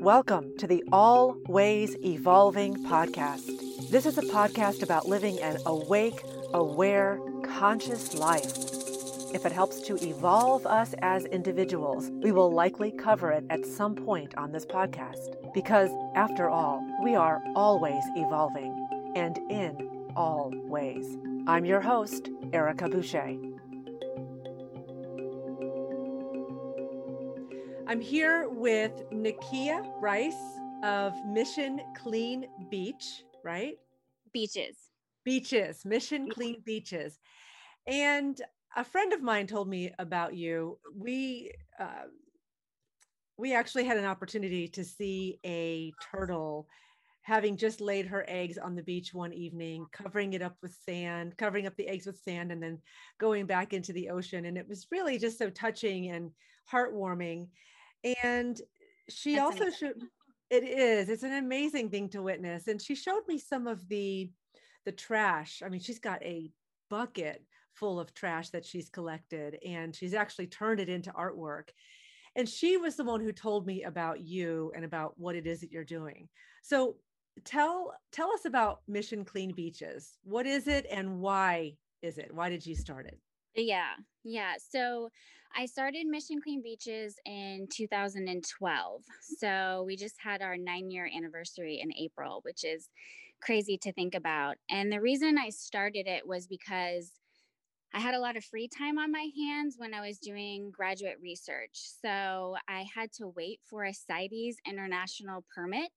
Welcome to the Always Evolving podcast. This is a podcast about living an awake, aware, conscious life. If it helps to evolve us as individuals, we will likely cover it at some point on this podcast. Because, after all, we are always evolving and in all ways. I'm your host, Erica Boucher. I'm here with Nakia Rice of Mission Clean Beach, right? Beaches. Beaches, Mission Clean Beaches. And a friend of mine told me about you. We uh, we actually had an opportunity to see a turtle having just laid her eggs on the beach one evening, covering it up with sand, covering up the eggs with sand, and then going back into the ocean. And it was really just so touching and heartwarming and she That's also showed it is it's an amazing thing to witness. And she showed me some of the the trash. I mean she's got a bucket full of trash that she's collected and she's actually turned it into artwork. And she was the one who told me about you and about what it is that you're doing. So tell tell us about mission clean beaches. What is it and why is it? Why did you start it yeah yeah so I started Mission Clean Beaches in 2012. So we just had our nine year anniversary in April, which is crazy to think about. And the reason I started it was because I had a lot of free time on my hands when I was doing graduate research. So I had to wait for a CITES international permit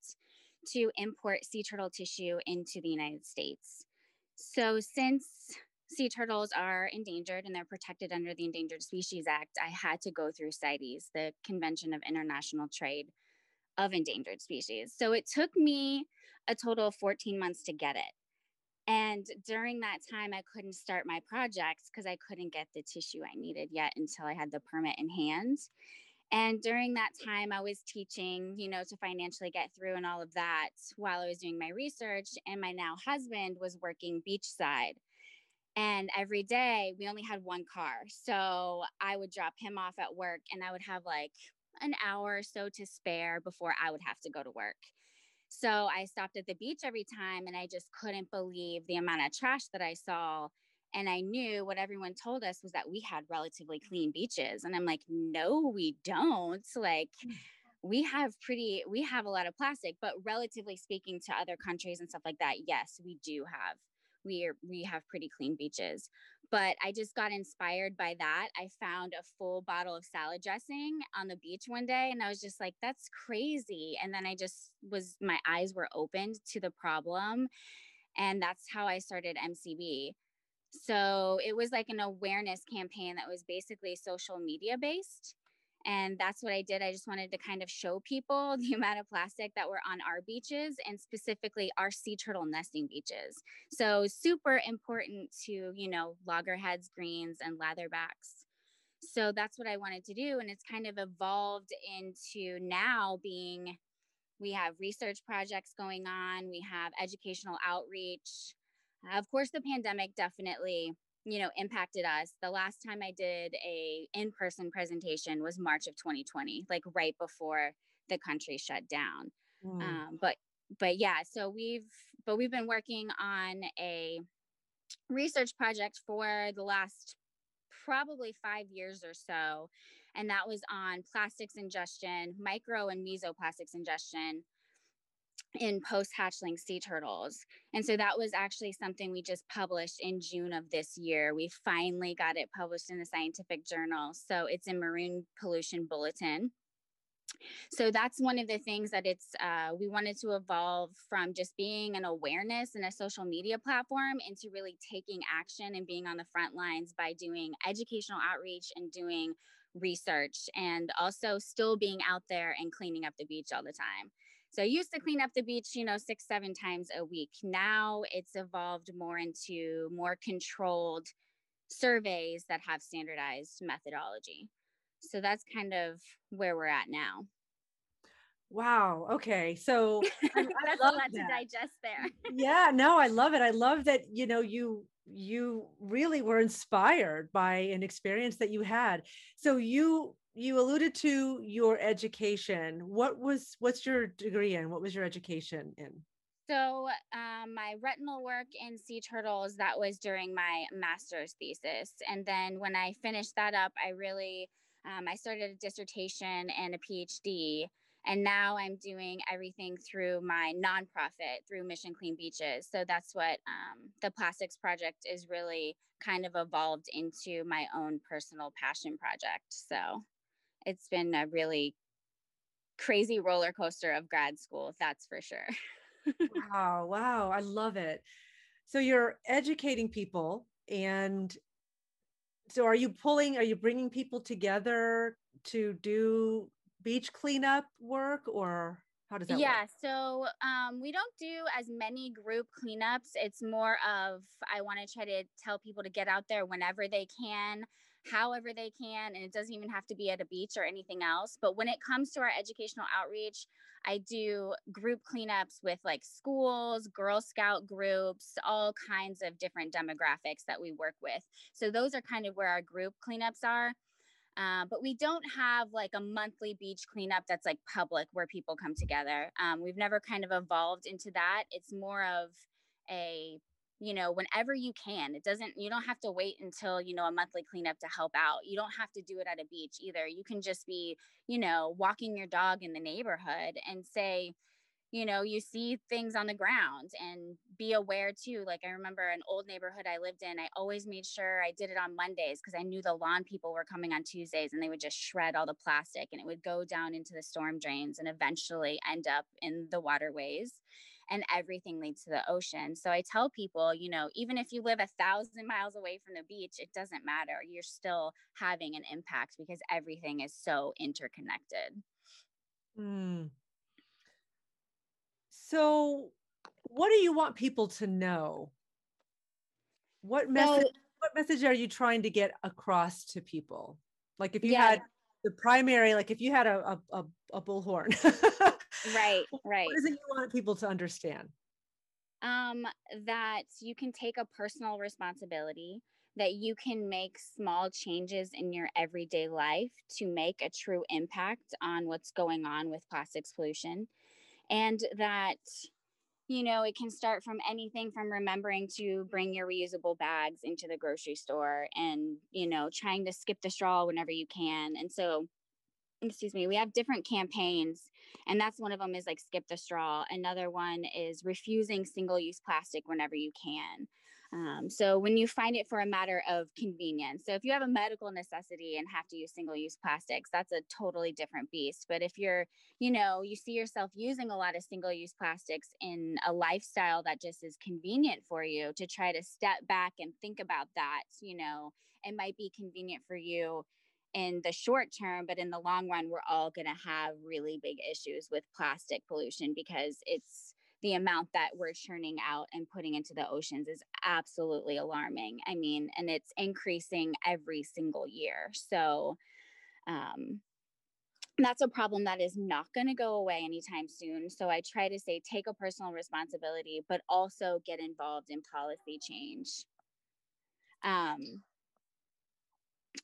to import sea turtle tissue into the United States. So since sea turtles are endangered and they're protected under the Endangered Species Act, I had to go through CITES, the Convention of International Trade of Endangered Species. So it took me a total of 14 months to get it. And during that time, I couldn't start my projects because I couldn't get the tissue I needed yet until I had the permit in hand. And during that time, I was teaching, you know, to financially get through and all of that while I was doing my research. And my now husband was working beachside. And every day we only had one car. So I would drop him off at work and I would have like an hour or so to spare before I would have to go to work. So I stopped at the beach every time and I just couldn't believe the amount of trash that I saw. And I knew what everyone told us was that we had relatively clean beaches. And I'm like, no, we don't. Like, mm. we have pretty, we have a lot of plastic, but relatively speaking to other countries and stuff like that, yes, we do have we are we have pretty clean beaches. But i just got inspired by that. I found a full bottle of salad dressing on the beach one day and i was just like that's crazy. And then i just was my eyes were opened to the problem and that's how i started mcb so it was like an awareness campaign that was basically social media based and that's what I did. I just wanted to kind of show people the amount of plastic that were on our beaches and specifically our sea turtle nesting beaches. So, super important to, you know, loggerheads, greens, and leatherbacks. So, that's what I wanted to do. And it's kind of evolved into now being we have research projects going on, we have educational outreach. Of course, the pandemic definitely you know impacted us the last time i did a in-person presentation was march of 2020 like right before the country shut down mm. um, but but yeah so we've but we've been working on a research project for the last probably five years or so and that was on plastics ingestion micro and mesoplastics ingestion in post hatchling sea turtles. And so that was actually something we just published in June of this year. We finally got it published in the scientific journal. So it's in Marine Pollution Bulletin. So that's one of the things that it's, uh, we wanted to evolve from just being an awareness and a social media platform into really taking action and being on the front lines by doing educational outreach and doing research and also still being out there and cleaning up the beach all the time. So I used to clean up the beach, you know, six, seven times a week. Now it's evolved more into more controlled surveys that have standardized methodology. So that's kind of where we're at now. Wow. Okay. So I, that's a lot that. to digest there. yeah. No, I love it. I love that, you know, you you really were inspired by an experience that you had. So you you alluded to your education. What was what's your degree in? What was your education in? So, um, my retinal work in sea turtles, that was during my master's thesis. And then when I finished that up, I really, um, I started a dissertation and a PhD. And now I'm doing everything through my nonprofit, through Mission Clean Beaches. So that's what um, the Plastics Project is really kind of evolved into my own personal passion project. So it's been a really crazy roller coaster of grad school, that's for sure. wow, wow, I love it. So you're educating people and so are you pulling are you bringing people together to do beach cleanup work or how does that work? yeah work? so um, we don't do as many group cleanups it's more of i want to try to tell people to get out there whenever they can however they can and it doesn't even have to be at a beach or anything else but when it comes to our educational outreach I do group cleanups with like schools, Girl Scout groups, all kinds of different demographics that we work with. So those are kind of where our group cleanups are. Uh, but we don't have like a monthly beach cleanup that's like public where people come together. Um, we've never kind of evolved into that. It's more of a you know, whenever you can. It doesn't, you don't have to wait until, you know, a monthly cleanup to help out. You don't have to do it at a beach either. You can just be, you know, walking your dog in the neighborhood and say, you know, you see things on the ground and be aware too. Like I remember an old neighborhood I lived in, I always made sure I did it on Mondays because I knew the lawn people were coming on Tuesdays and they would just shred all the plastic and it would go down into the storm drains and eventually end up in the waterways and everything leads to the ocean. So I tell people, you know, even if you live a thousand miles away from the beach, it doesn't matter. You're still having an impact because everything is so interconnected. Mm. So, what do you want people to know? What message? So, what message are you trying to get across to people? Like, if you yeah. had the primary, like if you had a a, a, a bullhorn, right right. what is it you want people to understand? Um that you can take a personal responsibility that you can make small changes in your everyday life to make a true impact on what's going on with plastics pollution. And that you know it can start from anything from remembering to bring your reusable bags into the grocery store and you know trying to skip the straw whenever you can. And so excuse me, we have different campaigns, and that's one of them is like skip the straw. Another one is refusing single use plastic whenever you can. Um, so when you find it for a matter of convenience, so if you have a medical necessity and have to use single use plastics, that's a totally different beast. But if you're, you know, you see yourself using a lot of single use plastics in a lifestyle that just is convenient for you to try to step back and think about that, you know, it might be convenient for you in the short term, but in the long run, we're all going to have really big issues with plastic pollution because it's the amount that we're churning out and putting into the oceans is absolutely alarming. I mean, and it's increasing every single year. So, um, that's a problem that is not going to go away anytime soon. So I try to say take a personal responsibility, but also get involved in policy change. Um,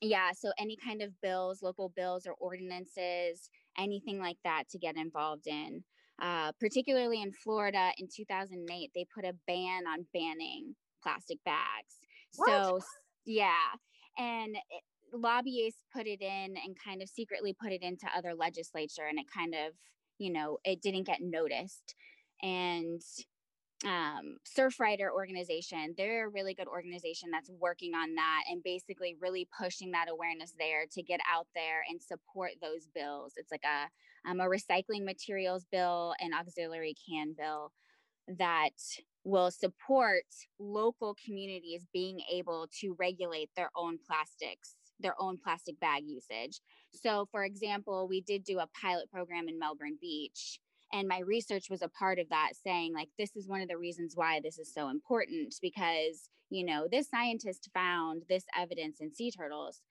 yeah so any kind of bills local bills or ordinances anything like that to get involved in uh, particularly in florida in 2008 they put a ban on banning plastic bags what? so yeah and it, lobbyists put it in and kind of secretly put it into other legislature and it kind of you know it didn't get noticed and um, Surfrider organization. They're a really good organization that's working on that and basically really pushing that awareness there to get out there and support those bills. It's like a, um, a recycling materials bill and auxiliary can bill that will support local communities being able to regulate their own plastics their own plastic bag usage. So, for example, we did do a pilot program in Melbourne Beach and my research was a part of that saying like this is one of the reasons why this is so important because you know this scientist found this evidence in sea turtles.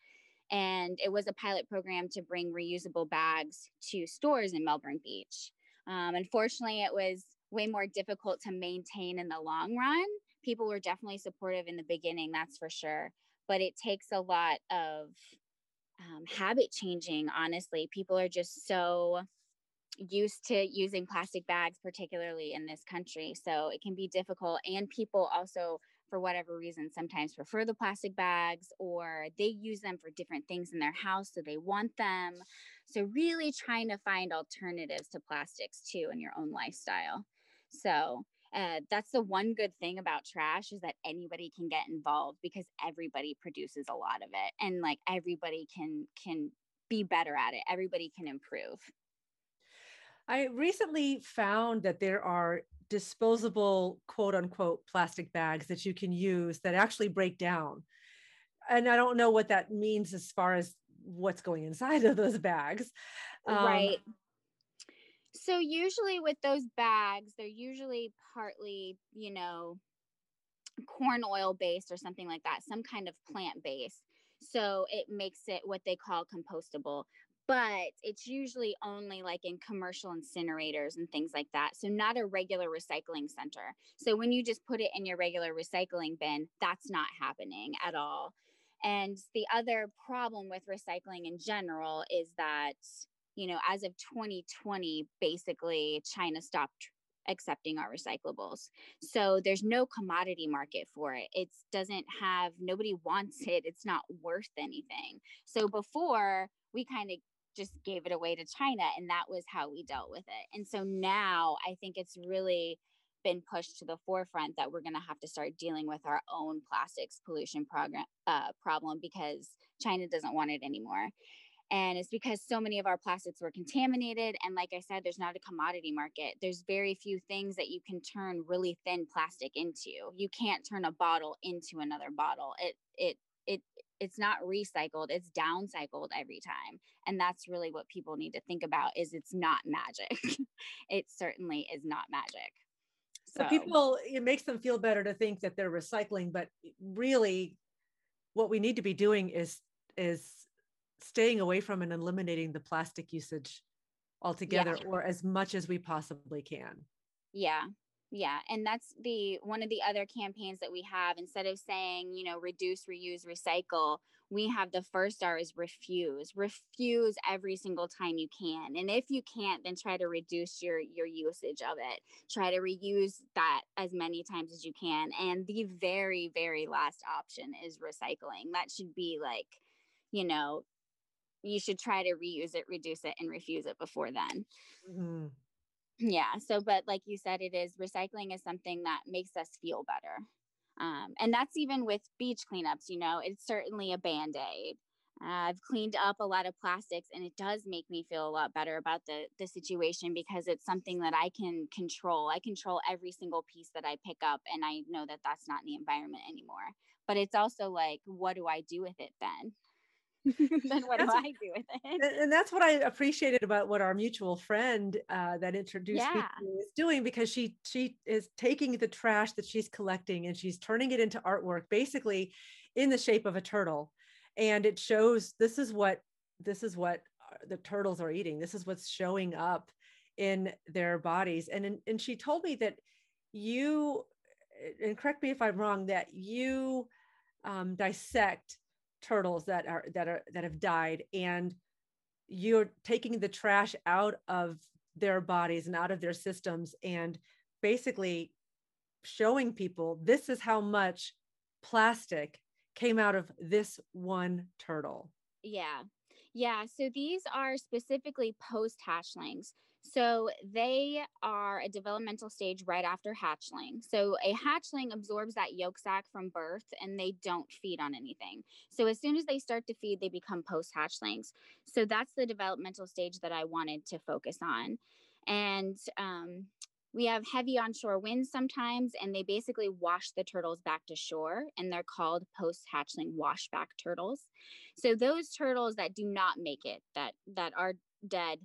And it was a pilot program to bring reusable bags to stores in melbourne beach. Um, unfortunately it was way more difficult to maintain in the long run. People were definitely supportive in the beginning that's for sure but it takes a lot of um, habit changing honestly. People are just so used to using plastic bags particularly in this country so it can be difficult and people also for whatever reason sometimes prefer the plastic bags or they use them for different things in their house so they want them. So really trying to find alternatives to plastics too in your own lifestyle. So uh, that's the one good thing about trash is that anybody can get involved because everybody produces a lot of it and like everybody can can be better at it. Everybody can improve i recently found that there are disposable quote unquote plastic bags that you can use that actually break down and i don't know what that means as far as what's going inside of those bags um, right so usually with those bags, they're usually partly, you know, corn oil based or something like that, some kind of plant base. So it makes it what they call compostable. But it's usually only like in commercial incinerators and things like that. So, not a regular recycling center. So, when you just put it in your regular recycling bin, that's not happening at all. And the other problem with recycling in general is that you know, as of 2020, basically China stopped accepting our recyclables. So there's no commodity market for it. It doesn't have nobody wants it. It's not worth anything. So before we kind of just gave it away to China and that was how we dealt with it. And so now I think it's really been pushed to the forefront that we're going to have to start dealing with our own plastics pollution program uh, problem because China doesn't want it anymore. And it's because so many of our plastics were contaminated. And like I said, there's not a commodity market. There's very few things that you can turn really thin plastic into. You can't turn a bottle into another bottle. It, it, it, it's not recycled it's downcycled every time and that's really what people need to think about is it's not magic it certainly is not magic so. so people it makes them feel better to think that they're recycling but really what we need to be doing is is staying away from and eliminating the plastic usage altogether yeah. or as much as we possibly can. Yeah. Yeah, and that's the one of the other campaigns that we have instead of saying, you know, reduce, reuse, recycle, we have the first R is refuse. Refuse every single time you can. And if you can't, then try to reduce your your usage of it. Try to reuse that as many times as you can. And the very very last option is recycling. That should be like you know you should try to reuse it, reduce it, and refuse it before then. Mm-hmm. Yeah. So, but like you said, it is recycling is something that makes us feel better. Um, and that's even with beach cleanups, you know, it's certainly a band aid. Uh, I've cleaned up a lot of plastics and it does make me feel a lot better about the, the situation because it's something that I can control. I control every single piece that I pick up and I know that that's not in the environment anymore. But it's also like, what do I do with it then? then what that's, do I do with it? And that's what I appreciated about what our mutual friend uh, that introduced yeah. me is doing because she she is taking the trash that she's collecting and she's turning it into artwork, basically in the shape of a turtle, and it shows this is what this is what uh, the turtles are eating. This is what's showing up in their bodies, and and she told me that you and correct me if I'm wrong that you um, dissect turtles that are that are that have died and you're taking the trash out of their bodies and out of their systems and basically showing people this is how much plastic came out of this one turtle. Yeah. Yeah so these are specifically post hatchlings so they are a developmental stage right after hatchling. So a hatchling absorbs that yolk sac from birth and they don't feed on anything. So as soon as they start to feed, they become post hatchlings. So that's the developmental stage that I wanted to focus on. And um, we have heavy onshore winds sometimes, and they basically wash the turtles back to shore, and they're called post hatchling washback turtles. So those turtles that do not make it, that that are dead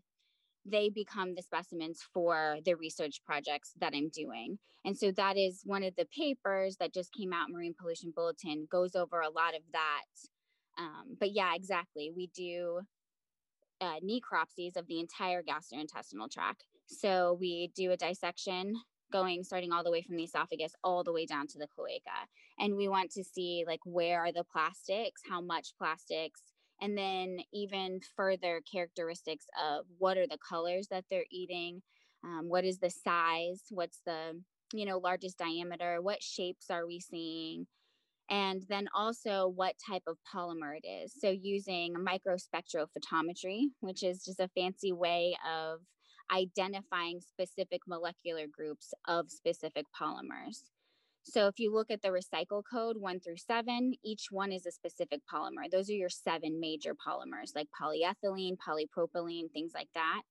they become the specimens for the research projects that I'm doing. And so that is one of the papers that just came out, Marine Pollution Bulletin, goes over a lot of that. Um, but yeah, exactly. We do uh, necropsies of the entire gastrointestinal tract. So we do a dissection going starting all the way from the esophagus all the way down to the cloaca and we want to see like where are the plastics how much plastics and then even further characteristics of what are the colors that they're eating um, what is the size what's the you know largest diameter what shapes are we seeing and then also what type of polymer it is. So using microspectrophotometry which is just a fancy way of identifying specific molecular groups of specific polymers so if you look at the recycle code one through seven, each one is a specific polymer. Those are your seven major polymers like polyethylene, polypropylene, things like that.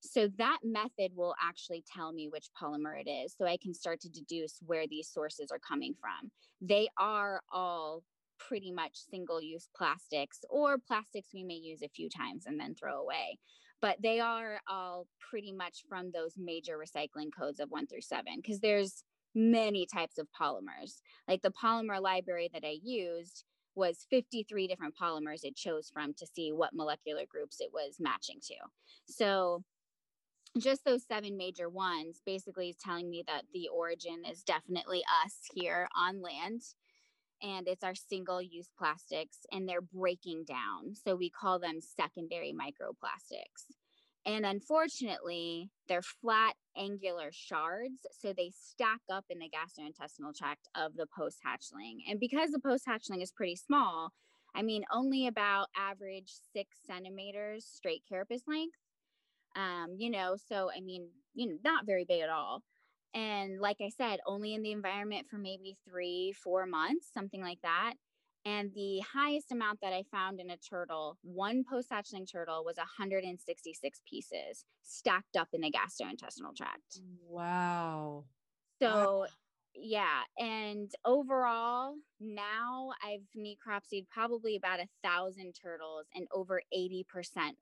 So that method will actually tell me which polymer it is. So I can start to deduce where these sources are coming from. They are all pretty much single use plastics or plastics we may use a few times and then throw away. But they are all pretty much from those major recycling codes of one through seven because there's many types of polymers. Like the polymer library that I used was 53 different polymers it chose from to see what molecular groups it was matching to. So just those seven major ones basically is telling me that the origin is definitely us here on land and it's our single use plastics and they're breaking down so we call them secondary microplastics and unfortunately, they're flat angular shards. So they stack up in the gastrointestinal tract of the post hatchling. And because the post hatchling is pretty small, I mean, only about average six centimeters straight carapace length. Um, you know, so I mean, you know, not very big at all. And like I said, only in the environment for maybe three, four months, something like that. And the highest amount that I found in a turtle, one post hatchling turtle, was 166 pieces stacked up in the gastrointestinal tract. Wow. So, wow. yeah. And overall, now I've necropsied probably about a thousand turtles and over 80%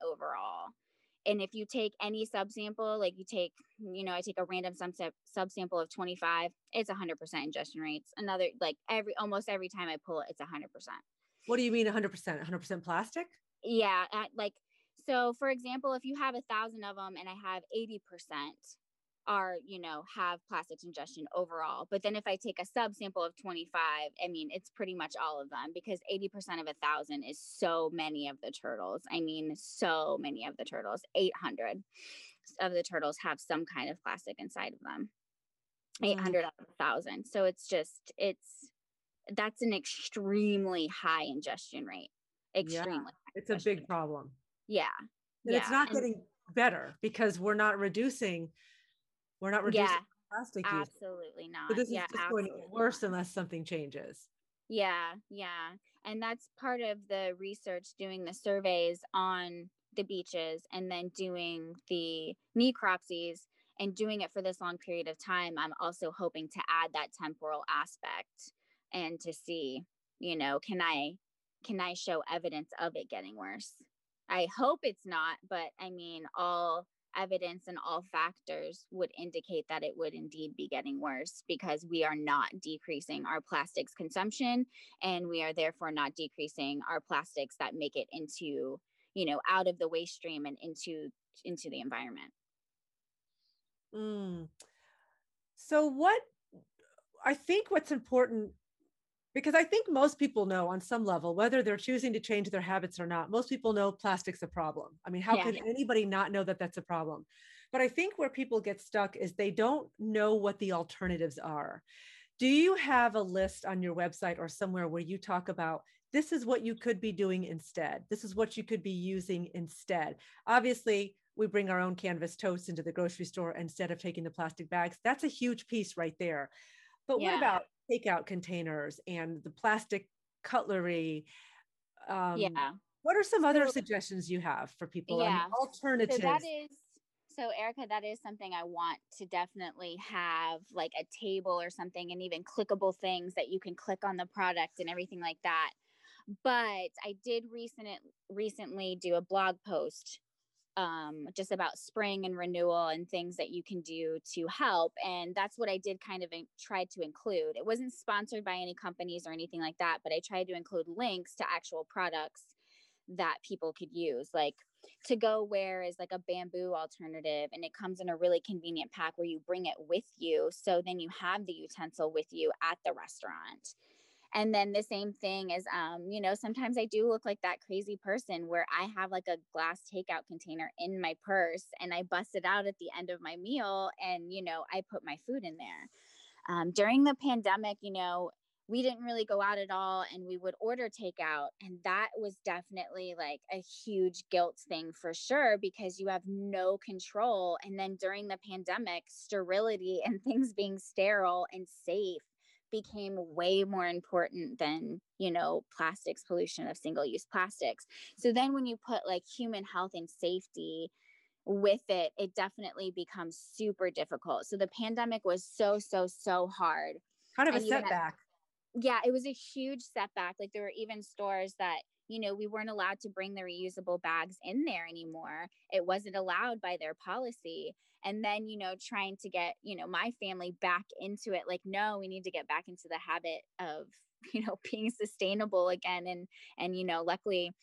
overall and if you take any subsample like you take you know i take a random subset subsample of 25 it's 100% ingestion rates. Another like every almost every time i pull it it's 100% what do you mean 100% 100% plastic? Yeah like so for example if you have a thousand of them and i have 80% are you know have plastics ingestion overall but then if i take a subsample of 25 i mean it's pretty much all of them because 80% of a thousand is so many of the turtles. I mean so many of the turtles 800 of the turtles have some kind of plastic inside of them. 800 mm. out of a thousand. So it's just it's that's an extremely high ingestion rate. Extremely yeah, it's a big problem. Yeah. And yeah. it's not and, getting better because we're not reducing we're not reducing yeah, plastic use. Absolutely not. But this yeah, is just going to get worse not. unless something changes. Yeah, yeah. And that's part of the research doing the surveys on the beaches and then doing the necropsies and doing it for this long period of time. I'm also hoping to add that temporal aspect and to see, you know, can I can I show evidence of it getting worse? I hope it's not, but I mean, all evidence and all factors would indicate that it would indeed be getting worse because we are not decreasing our plastics consumption and we are therefore not decreasing our plastics that make it into you know out of the waste stream and into into the environment mm. so what i think what's important because I think most people know on some level, whether they're choosing to change their habits or not, most people know plastic's a problem. I mean, how yeah. can anybody not know that that's a problem? But I think where people get stuck is they don't know what the alternatives are. Do you have a list on your website or somewhere where you talk about this is what you could be doing instead? This is what you could be using instead. Obviously, we bring our own canvas totes into the grocery store instead of taking the plastic bags. That's a huge piece right there. But yeah. what about takeout containers and the plastic cutlery. Um, yeah. What are some other suggestions you have for people? Yeah. alternatives. So that is so Erica, that is something I want to definitely have like a table or something and even clickable things that you can click on the product and everything like that. But I did recent recently do a blog post um, just about spring and renewal and things that you can do to help. And that's what I did kind of in, tried to include. It wasn't sponsored by any companies or anything like that, but I tried to include links to actual products that people could use. Like To-Go Ware is like a bamboo alternative and it comes in a really convenient pack where you bring it with you. So then you have the utensil with you at the restaurant and then the same thing is um you know sometimes i do look like that crazy person where i have like a glass takeout container in my purse and i bust it out at the end of my meal and you know i put my food in there. Um, during the pandemic you know we didn't really go out at all and we would order takeout and that was definitely like a huge guilt thing for sure because you have no control. And then during the pandemic sterility and things being sterile and safe became way more important than you know plastics pollution of single use plastics so then when you put like human health and safety with it it definitely becomes super difficult so the pandemic was so so so hard kind of a setback yeah, it was a huge setback. Like there were even stores that, you know, we weren't allowed to bring the reusable bags in there anymore. It wasn't allowed by their policy. And then, you know, trying to get, you know, my family back into it like no, we need to get back into the habit of, you know, being sustainable again and and you know, luckily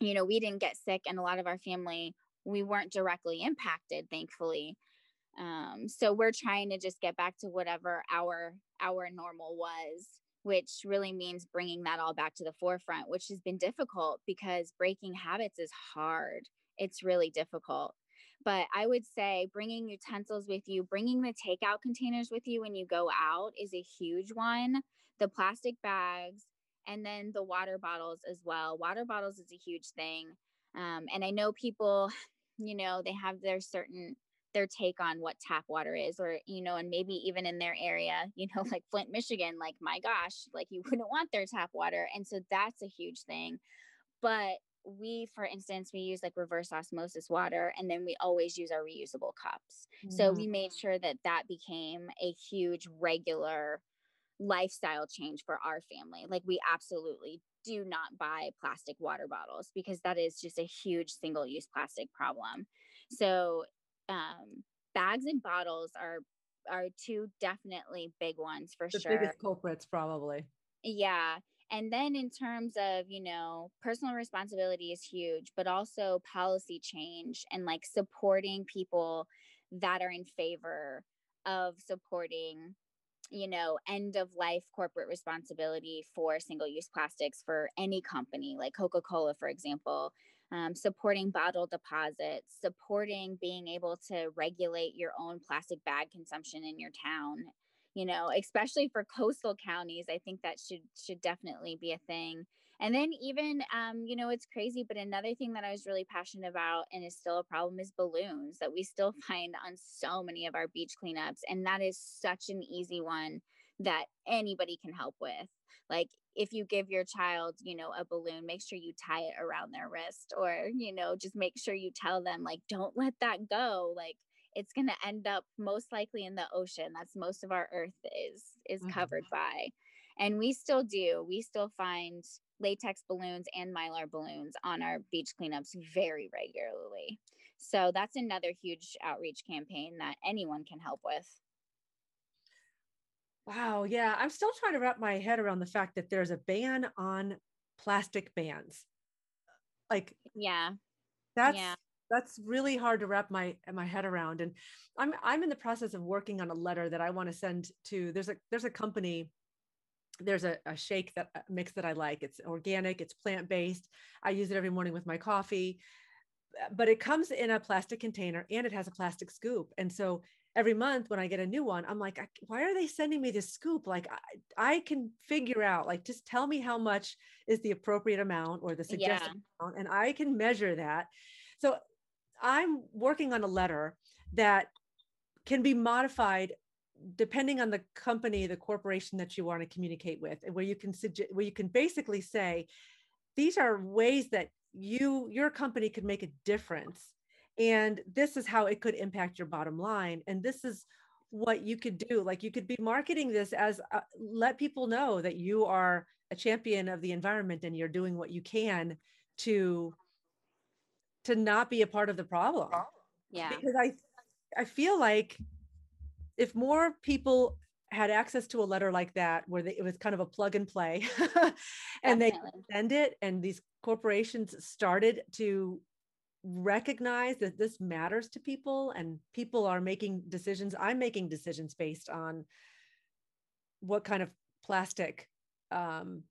you know, we didn't get sick and a lot of our family we weren't directly impacted thankfully. Um, so we're trying to just get back to whatever our our normal was which really means bringing that all back to the forefront which has been difficult because breaking habits is hard. It's really difficult but i would say bringing utensils with you bringing the takeout containers with you when you go out is a huge one the plastic bags and then the water bottles as well. Water bottles is a huge thing um, and i know people you know they have their certain their take on what tap water is or you know and maybe even in their area you know like flint michigan like my gosh like you wouldn't want their tap water and so that's a huge thing. But we for instance we use like reverse osmosis water and then we always use our reusable cups mm-hmm. so we made sure that that became a huge regular lifestyle change for our family like we absolutely do not buy plastic water bottles because that is just a huge single use plastic problem so um, bags and bottles are are two definitely big ones for the sure. biggest culprits, probably. Yeah. And then in terms of, you know, personal responsibility is huge, but also policy change and like supporting people that are in favor of supporting, you know, end of life corporate responsibility for single use plastics for any company, like Coca Cola, for example um, supporting bottle deposits, supporting being able to regulate your own plastic bag consumption in your town. You know, especially for coastal counties, I think that should should definitely be a thing. And then even, um, you know, it's crazy, but another thing that I was really passionate about and is still a problem is balloons that we still find on so many of our beach cleanups, and that is such an easy one that anybody can help with. Like if you give your child, you know, a balloon, make sure you tie it around their wrist or, you know, just make sure you tell them like don't let that go. Like it's going to end up most likely in the ocean. That's most of our earth is is mm-hmm. covered by. And we still do. We still find latex balloons and mylar balloons on our beach cleanups very regularly. So that's another huge outreach campaign that anyone can help with. Wow. Yeah. I'm still trying to wrap my head around the fact that there's a ban on plastic bands Like, yeah. That's, yeah. That's really hard to wrap my my head around, and I'm I'm in the process of working on a letter that I want to send to. There's a there's a company there's a, a, shake that mix that I like. It's organic, it's plant based. I use it every morning with my coffee, but it comes in a plastic container and it has a plastic scoop. And so every month when I get a new one, I'm like, why are they sending me this scoop? Like, I, I can figure out, like, just tell me how much is the appropriate amount or the suggested yeah. amount, and I can measure that. So I'm working on a letter that can be modified depending on the company, the corporation that you want to communicate with, where you can suggest, where you can basically say, these are ways that you, your company could make a difference and this is how it could impact your bottom line and this is what you could do. Like you could be marketing this as uh, let people know that you are a champion of the environment and you're doing what you can to to not be a part of the problem yeah because i i feel like if more people had access to a letter like that where they, it was kind of a plug and play and Definitely. they send it and these corporations started to recognize that this matters to people and people are making decisions i'm making decisions based on what kind of plastic um,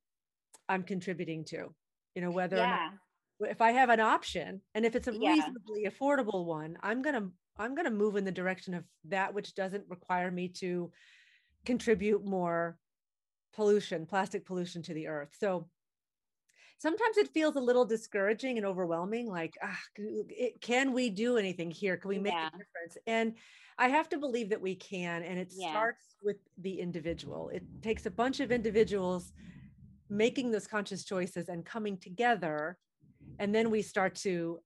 I'm contributing to. You know, whether yeah. not, if I have an option and if it's a Yeah. reasonably affordable one, I'm gonna I'm gonna move in the direction of that which doesn't require me to contribute more pollution, plastic pollution to the earth. So sometimes it feels a little discouraging and overwhelming like ah, it, can we do anything here can we make Yeah. a difference and i have to believe that we can and it Yeah. starts with the individual it takes a bunch of individuals making those conscious choices and coming together and then we start to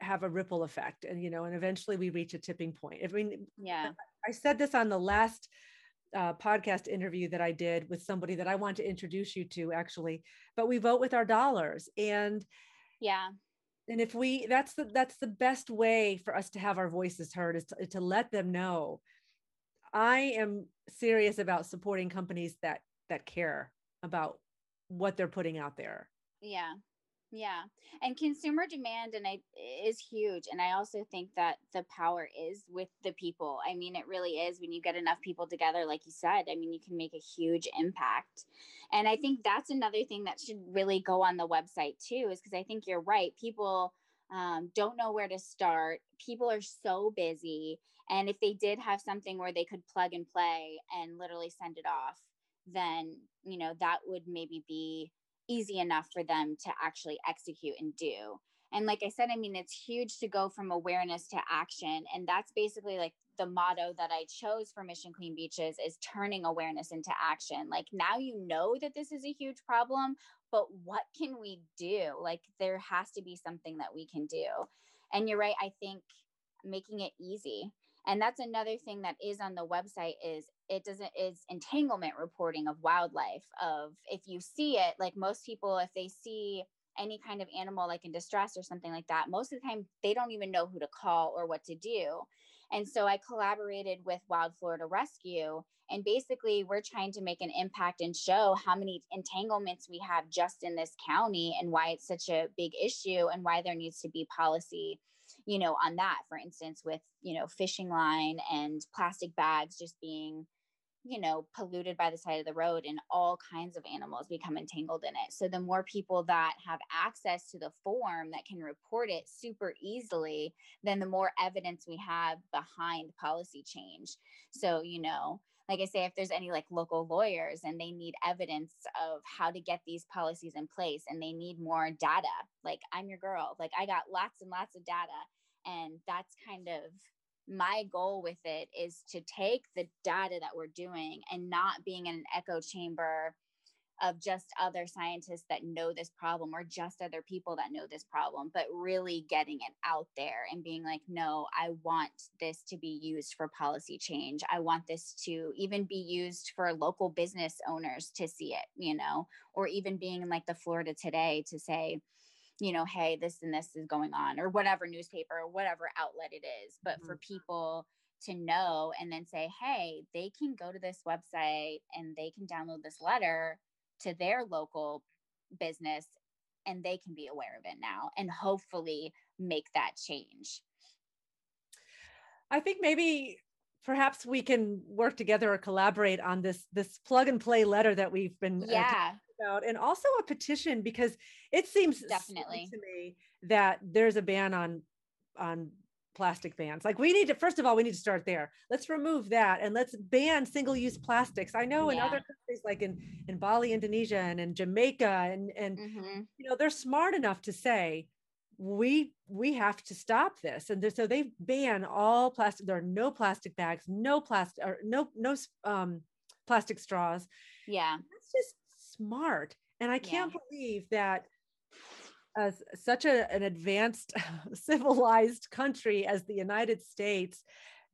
have a ripple effect and you know and eventually we reach a tipping point i mean Yeah. I said this on the last uh, podcast interview that I did with somebody that I want to introduce you to actually, but we vote with our dollars. And Yeah. and if we that's the that's the best way for us to have our voices heard is to, to let them know I am serious about supporting companies that that care about what they're putting out there. Yeah. Yeah. And consumer demand and I is huge and I also think that the power is with the people. I mean it really is when you get enough people together like you said. I mean you can make a huge impact. And I think that's another thing that should really go on the website too is because I think you're right. People um, don't know where to start. People are so busy and if they did have something where they could plug and play and literally send it off, then, you know, that would maybe be easy enough for them to actually execute and do. And like I said, I mean, it's huge to go from awareness to action. And that's basically like the motto that I chose for Mission Clean Beaches is turning awareness into action. Like now you know that this is a huge problem, but what can we do? Like there has to be something that we can do. And you're right, I think making it easy. And that's another thing that is on the website is it doesn't is entanglement reporting of wildlife of if you see it like most people if they see any kind of animal like in distress or something like that most of the time they don't even know who to call or what to do. And so i collaborated with wild florida rescue and basically we're trying to make an impact and show how many entanglements we have just in this county and why it's such a big issue and why there needs to be policy you know on that. For instance with you know fishing line and plastic bags just being you know polluted by the side of the road and all kinds of animals become entangled in it. So the more people that have access to the form that can report it super easily then the more evidence we have behind policy change. So you know like I say, if there's any like local lawyers and they need evidence of how to get these policies in place and they need more data, like I'm your girl, like I got lots and lots of data. And that's kind of my goal with it is to take the data that we're doing and not being in an echo chamber of just other scientists that know this problem or just other people that know this problem, but really getting it out there and being like, no, I want this to be used for policy change. I want this to even be used for local business owners to see it, you know, or even being in like the Florida Today to say, you know, hey, this and this is going on, or whatever newspaper or whatever outlet it is. But for people to know and then say, hey, they can go to this website and they can download this letter to their local business and they can be aware of it now and hopefully make that change. I think maybe perhaps we can work together or collaborate on this this plug and play letter that we've been uh, Yeah, about and also a petition because it seems Definitely. to me that there's a ban on on plastic bans like we need to first of all we need to start there. Let's remove that and let's ban single-use plastics. I know in other countries like in in bali indonesia and in jamaica and and mhm, you know they're smart enough to say we we have to stop this. And so they ban all plastic there are no plastic bags no plastic or no no um plastic straws. Yeah, that's just smart and i can't Yeah. believe that as such a, an advanced civilized country as the united states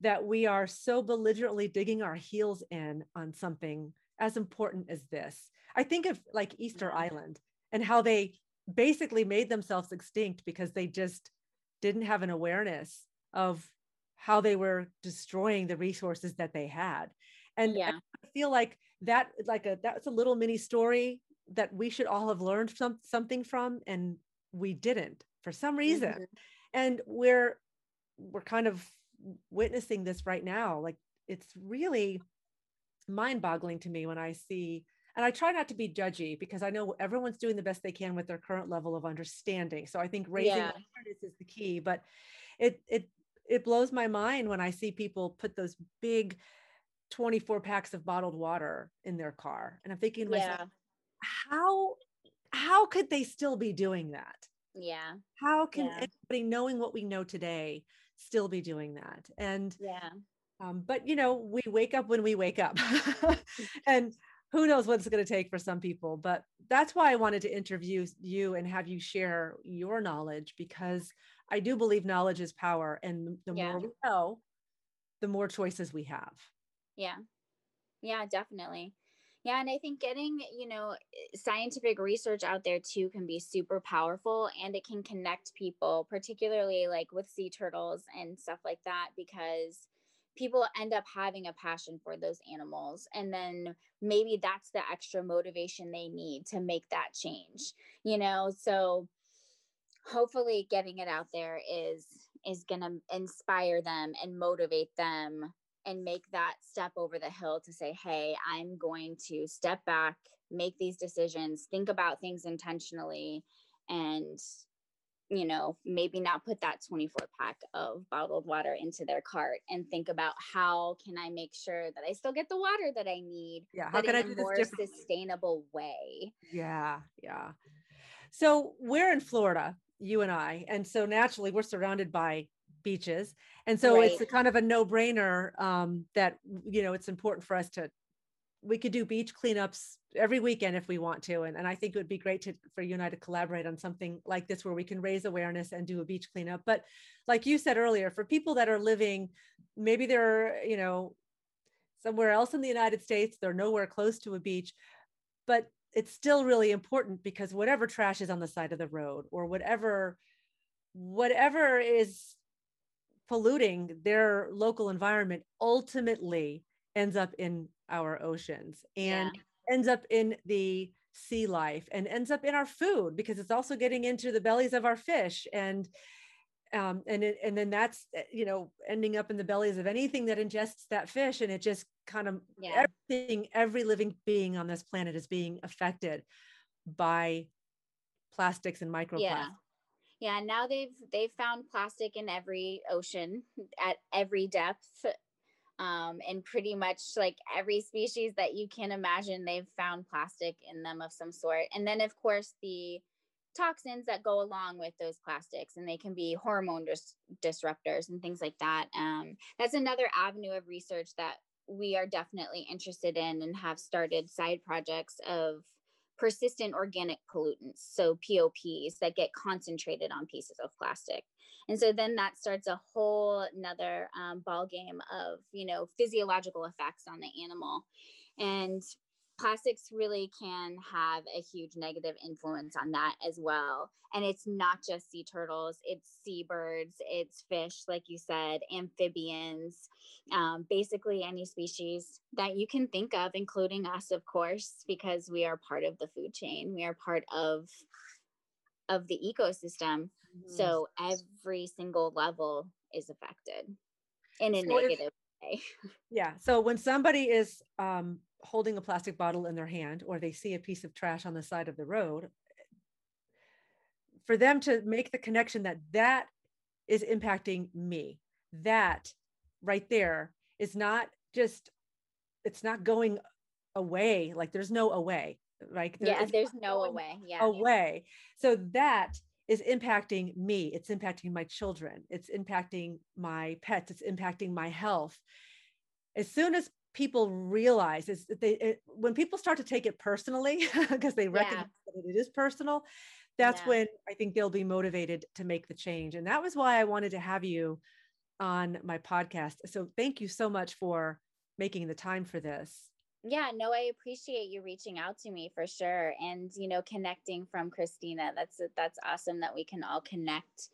that we are so belligerently digging our heels in on something as important as this i think of like easter Yeah. island and how they basically made themselves extinct because they just didn't have an awareness of how they were destroying the resources that they had and yeah, I feel like that like a that's a little mini story that we should all have learned some something from and we didn't for some reason mhm, and we're we're kind of witnessing this right now like it's really mind boggling to me when i see and I try not to be judgy because I know everyone's doing the best they can with their current level of understanding. So I think raising yeah. awareness is the key. But it it it blows my mind when I see people put those big 24 packs of bottled water in their car. And I'm thinking to myself, yeah. how how could they still be doing that? Yeah. How can yeah. anybody knowing what we know today still be doing that? And yeah. Um, but you know, we wake up when we wake up. and who knows what it's going to take for some people but that's why i wanted to interview you and have you share your knowledge because i do believe knowledge is power and the yeah. more we know the more choices we have yeah. Yeah definitely. Yeah and i think getting you know scientific research out there too can be super powerful and it can connect people particularly like with sea turtles and stuff like that because people end up having a passion for those animals and then maybe that's the extra motivation they need to make that change you know? So hopefully getting it out there is is going to inspire them and motivate them and make that step over the hill to say hey i'm going to step back make these decisions think about things intentionally and you know, maybe not put that 24 pack of bottled water into their cart and think about how can I make sure that I still get the water that I need, yeah, how can I do more sustainable way. Yeah, yeah. So we're in Florida, you and I, and so naturally we're surrounded by beaches, and so right. it's kind of a no-brainer um, that you know it's important for us to we could do beach cleanups every weekend if we want to. And, and I think it would be great to, for you and I to collaborate on something like this where we can raise awareness and do a beach cleanup. But like you said earlier, for people that are living, maybe they're, you know, somewhere else in the United States, they're nowhere close to a beach, but it's still really important because whatever trash is on the side of the road or whatever, whatever is polluting their local environment ultimately ends up in our oceans and yeah. ends up in the sea life and ends up in our food because it's also getting into the bellies of our fish and um, and it, and then that's eh, you know ending up in the bellies of anything that ingests that fish and it just kind of yeah. everything every living being on this planet is being affected by plastics and microplastics yeah yeah now they've they've found plastic in every ocean at every depth um, and pretty much like every species that you can imagine, they've found plastic in them of some sort. And then, of course, the toxins that go along with those plastics, and they can be hormone dis- disruptors and things like that. Um, that's another avenue of research that we are definitely interested in and have started side projects of persistent organic pollutants, so POPs that get concentrated on pieces of plastic. And so then that starts a whole another um, ball game of, you know, physiological effects on the animal. And plastics really can have a huge negative influence on that as well. And it's not just sea turtles, it's seabirds, it's fish, like you said, amphibians, um, basically any species that you can think of, including us, of course, because we are part of the food chain. We are part of of the ecosystem. Mm-hmm. So every single level is affected in a so negative if, way. Yeah. So when somebody is um, holding a plastic bottle in their hand or they see a piece of trash on the side of the road, for them to make the connection that that is impacting me, that right there is not just, it's not going away. Like there's no away right? There, yeah, there's no away. Yeah. Away. So that is impacting me. It's impacting my children. It's impacting my pets. It's impacting my health. As soon as people realize is that they it, when people start to take it personally because they recognize yeah. that it is personal that's yeah. when i think they'll be motivated to make the change and that was why i wanted to have you on my podcast so thank you so much for making the time for this yeah no i appreciate you reaching out to me for sure and you know connecting from christina that's that's awesome that we can all connect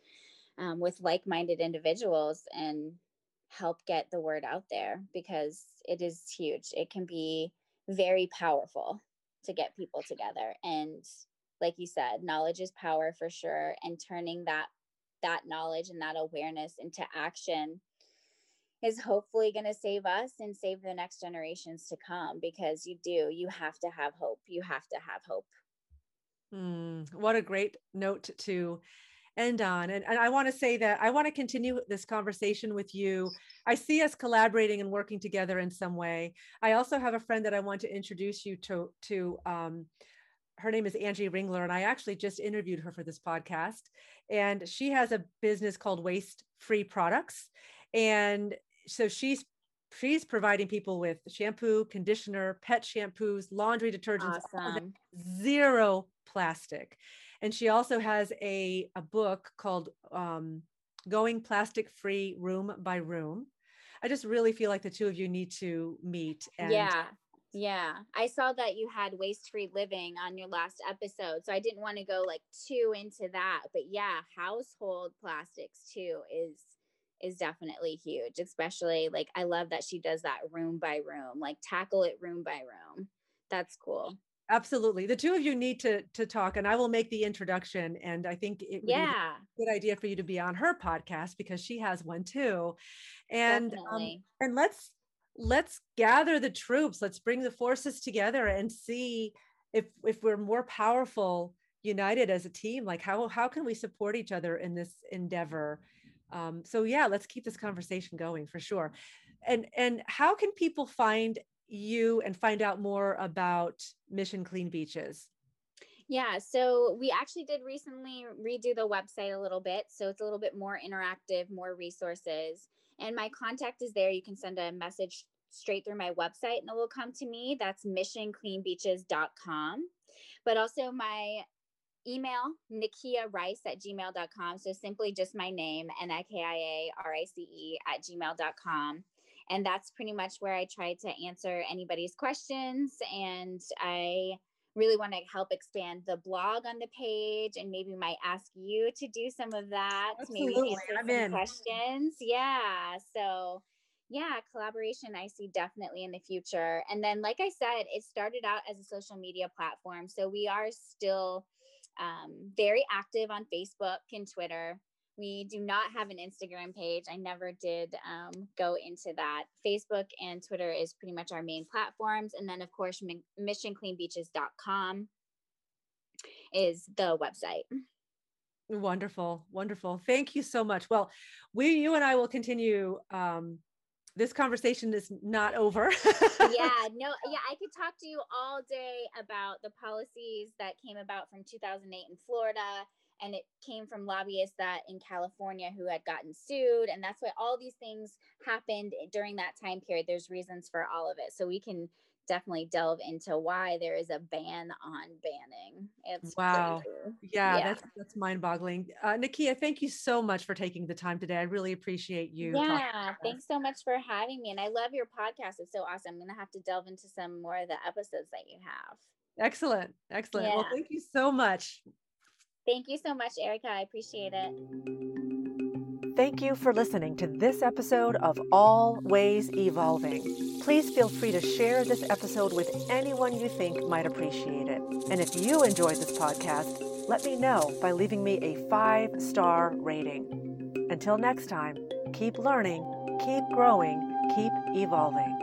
um, with like-minded individuals and help get the word out there because it is huge. It can be very powerful to get people together. And like you said knowledge is power for sure. And turning that that knowledge and that awareness into action is hopefully going to save us and save the next generations to come because you do you have to have hope. You have to have hope. Mm, what a great note to end on and, and i want to say that i want to continue this conversation with you i see us collaborating and working together in some way i also have a friend that i want to introduce you to to um, her name is Angie Ringler, and I actually just interviewed her for this podcast. And she has a business called Waste Free Products, and so she's she's providing people with shampoo, conditioner, pet shampoos, laundry detergents, awesome. zero plastic. And she also has a, a book called um, Going Plastic Free Room by Room. I just really feel like the two of you need to meet. And yeah. Yeah. I saw that you had waste free living on your last episode. So I didn't want to go like too into that. But yeah, household plastics too is is definitely huge, especially like I love that she does that room by room, like tackle it room by room. That's cool. Absolutely. The two of you need to to talk and I will make the introduction and I think it would yeah. be a good idea for you to be on her podcast because she has one too. And um, and let's let's gather the troops. Let's bring the forces together and see if if we're more powerful united as a team like how how can we support each other in this endeavor um, so yeah let's keep this conversation going for sure and and how can people find you and find out more about mission clean beaches yeah, so we actually did recently redo the website a little bit. So it's a little bit more interactive, more resources. And my contact is there. You can send a message straight through my website and it will come to me. That's missioncleanbeaches.com. But also my email nikia rice at gmail.com so simply just my name n-i-k-i-a-r-i-c-e at gmail.com and that's pretty much where i try to answer anybody's questions and i really want to help expand the blog on the page and maybe might ask you to do some of that Absolutely. maybe answer I'm some in. questions yeah so yeah collaboration i see definitely in the future and then like i said it started out as a social media platform so we are still um, very active on Facebook and Twitter. We do not have an Instagram page. I never did um, go into that. Facebook and Twitter is pretty much our main platforms. And then, of course, missioncleanbeaches.com is the website. Wonderful, wonderful. Thank you so much. Well, we, you and I will continue um, this conversation is not over. yeah, no, yeah, I could talk to you all day about the policies that came about from 2008 in Florida. And it came from lobbyists that in California who had gotten sued. And that's why all these things happened during that time period. There's reasons for all of it. So we can definitely delve into why there is a ban on banning. It's wow. Yeah, yeah, that's that's mind-boggling. Uh, Nikia, thank you so much for taking the time today. I really appreciate you. Yeah, thanks so much for having me. And I love your podcast. It's so awesome. I'm gonna have to delve into some more of the episodes that you have. Excellent. Excellent. Yeah. Well, thank you so much. Thank you so much, Erica. I appreciate it. Thank you for listening to this episode of Always Evolving. Please feel free to share this episode with anyone you think might appreciate it. And if you enjoyed this podcast, let me know by leaving me a five star rating. Until next time, keep learning, keep growing, keep evolving.